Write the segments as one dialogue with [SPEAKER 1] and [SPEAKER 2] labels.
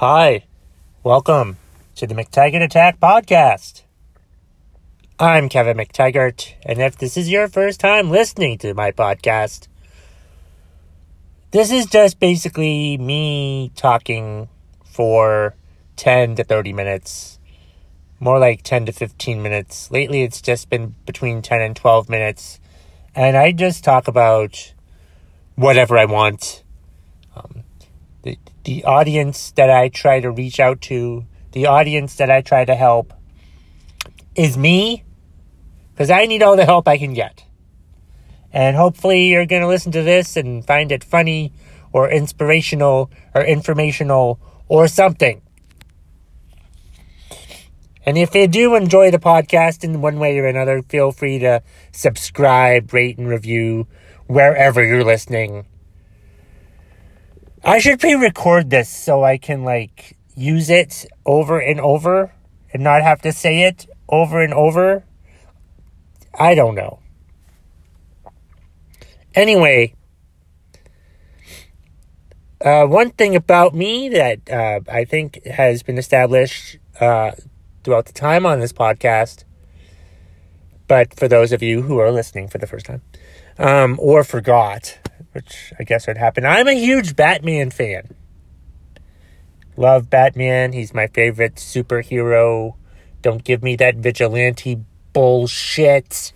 [SPEAKER 1] Hi, welcome to the McTaggart Attack podcast. I'm Kevin McTaggart, and if this is your first time listening to my podcast, this is just basically me talking for 10 to 30 minutes, more like 10 to 15 minutes. Lately, it's just been between 10 and 12 minutes, and I just talk about whatever I want. Um, the, audience that I try to reach out to, the audience that I try to help, is me, because I need all the help I can get. And hopefully, you're going to listen to this and find it funny or inspirational or informational or something. And if you do enjoy the podcast in one way or another, feel free to subscribe, rate, and review wherever you're listening. I should pre record this so I can, like, use it over and over and not have to say it over and over. I don't know. Anyway, uh, one thing about me that uh, I think has been established uh, throughout the time on this podcast, but for those of you who are listening for the first time um, or forgot, which I guess would happen, I'm a huge Batman fan. Love Batman. He's my favorite superhero. Don't give me that vigilante bullshit.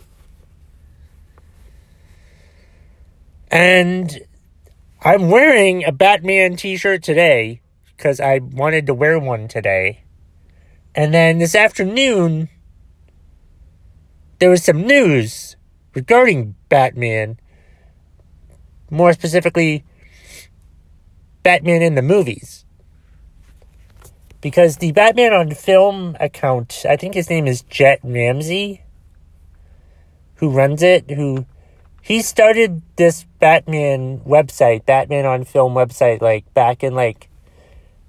[SPEAKER 1] And I'm wearing a Batman t shirt today because I wanted to wear one today. And then this afternoon, there was some news regarding Batman. More specifically, Batman in the movies. Because the Batman on film account, I think his name is Jet Ramsey, who runs it, who he started this Batman website, Batman on Film website, like back in like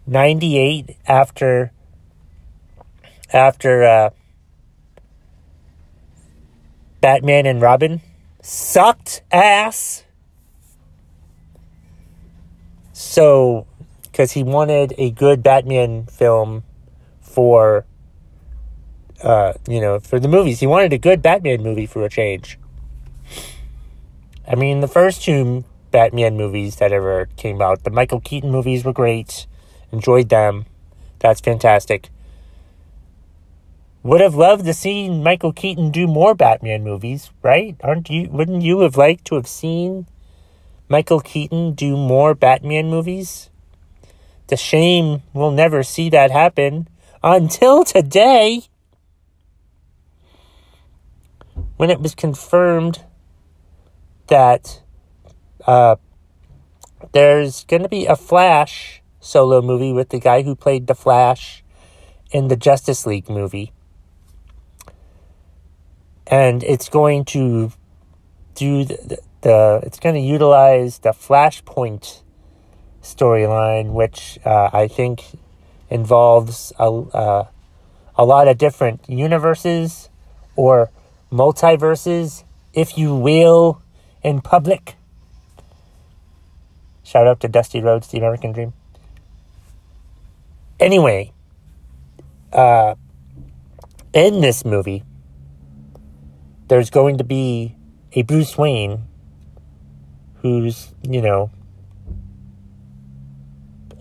[SPEAKER 1] '98 after after uh, Batman and Robin sucked ass. So, because he wanted a good Batman film for, uh, you know, for the movies, he wanted a good Batman movie for a change. I mean, the first two Batman movies that ever came out, the Michael Keaton movies were great. Enjoyed them. That's fantastic. Would have loved to see Michael Keaton do more Batman movies, right? Aren't you wouldn't you have liked to have seen Michael Keaton do more Batman movies? The shame we'll never see that happen until today when it was confirmed that uh, there's going to be a Flash solo movie with the guy who played the Flash in the Justice League movie. And it's going to do the, the, it's going to utilize the Flashpoint storyline, which uh, I think involves a, uh, a lot of different universes or multiverses, if you will in public. Shout out to Dusty Rhodes, The American Dream. Anyway, uh, in this movie, there's going to be a Bruce Wayne who's, you know,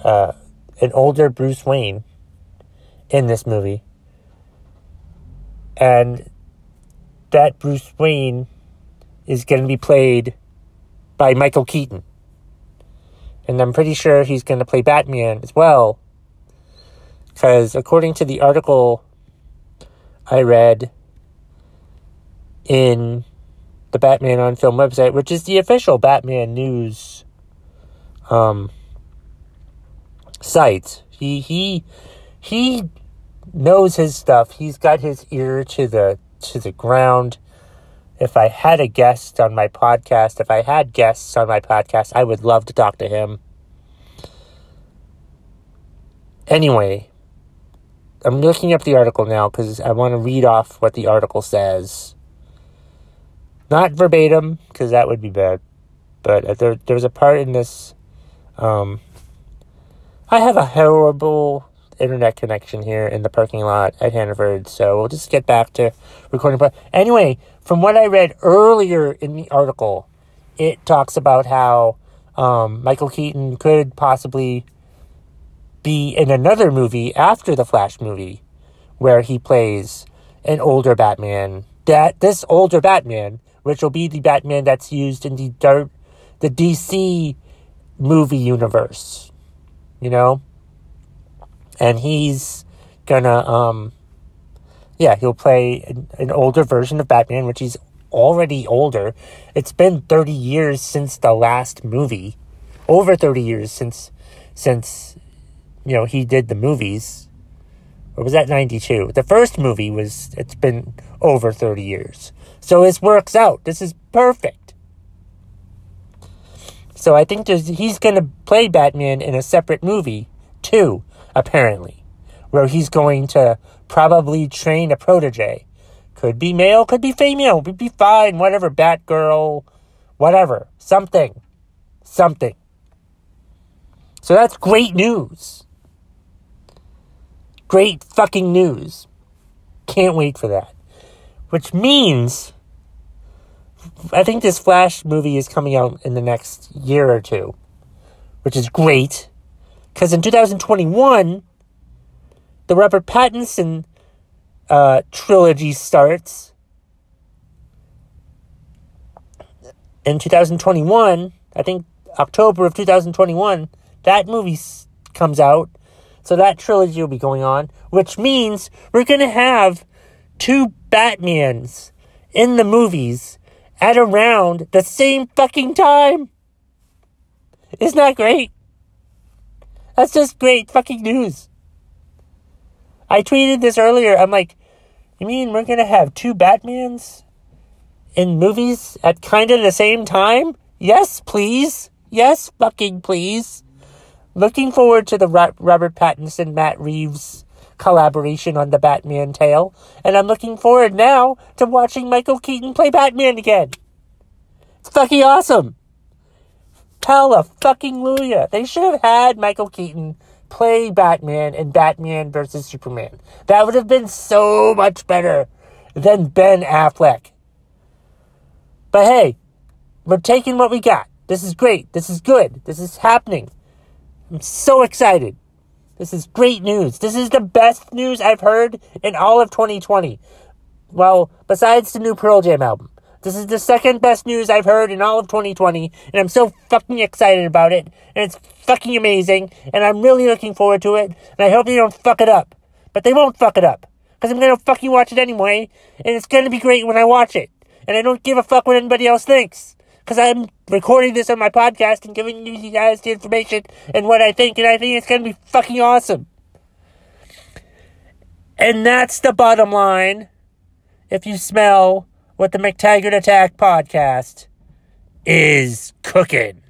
[SPEAKER 1] uh, an older Bruce Wayne in this movie. And that Bruce Wayne is going to be played by Michael Keaton. And I'm pretty sure he's going to play Batman as well. Because according to the article I read in the Batman on Film website, which is the official Batman news um, site, he he he knows his stuff. He's got his ear to the to the ground if I had a guest on my podcast, if I had guests on my podcast, I would love to talk to him. Anyway, I'm looking up the article now because I want to read off what the article says. Not verbatim, because that would be bad. But there, there's a part in this. Um, I have a horrible internet connection here in the parking lot at Hannaford, so we'll just get back to recording. But anyway, from what I read earlier in the article, it talks about how um, Michael Keaton could possibly be in another movie after the Flash movie, where he plays an older Batman. That this older Batman, which will be the Batman that's used in the dark, the DC movie universe, you know, and he's gonna um, yeah, he'll play an, an older version of Batman, which he's already older. It's been 30 years since the last movie. Over 30 years since since you know he did the movies. Or was that 92? The first movie was it's been over 30 years. So this works out. This is perfect. So I think he's going to play Batman in a separate movie too, apparently, where he's going to probably train a protege could be male, could be female, could be fine, whatever, Batgirl, whatever, something, something. So that's great news. Great fucking news. Can't wait for that. Which means, I think this Flash movie is coming out in the next year or two, which is great. Because in 2021, the Robert Pattinson uh, trilogy starts in 2021. I think October of 2021, that movie comes out. So that trilogy will be going on, which means we're going to have two Batmans in the movies at around the same fucking time. Isn't that great? That's just great fucking news. I tweeted this earlier. I'm like, you mean we're going to have two Batmans in movies at kind of the same time? Yes, please. Yes, fucking please. Looking forward to the Robert Pattinson Matt Reeves collaboration on the Batman tale, and I'm looking forward now to watching Michael Keaton play Batman again. It's fucking awesome. Hella fucking Luya. They should have had Michael Keaton play Batman in Batman versus Superman. That would have been so much better than Ben Affleck. But hey, we're taking what we got. This is great. This is good. This is happening. I'm so excited. This is great news. This is the best news I've heard in all of 2020. Well, besides the new Pearl Jam album. This is the second best news I've heard in all of 2020, and I'm so fucking excited about it, and it's fucking amazing, and I'm really looking forward to it, and I hope they don't fuck it up. But they won't fuck it up, because I'm gonna fucking watch it anyway, and it's gonna be great when I watch it, and I don't give a fuck what anybody else thinks, because I'm recording this on my podcast and giving you guys the information and what I think, and I think it's gonna be fucking awesome. And that's the bottom line. If you smell what the McTaggart Attack podcast is cooking.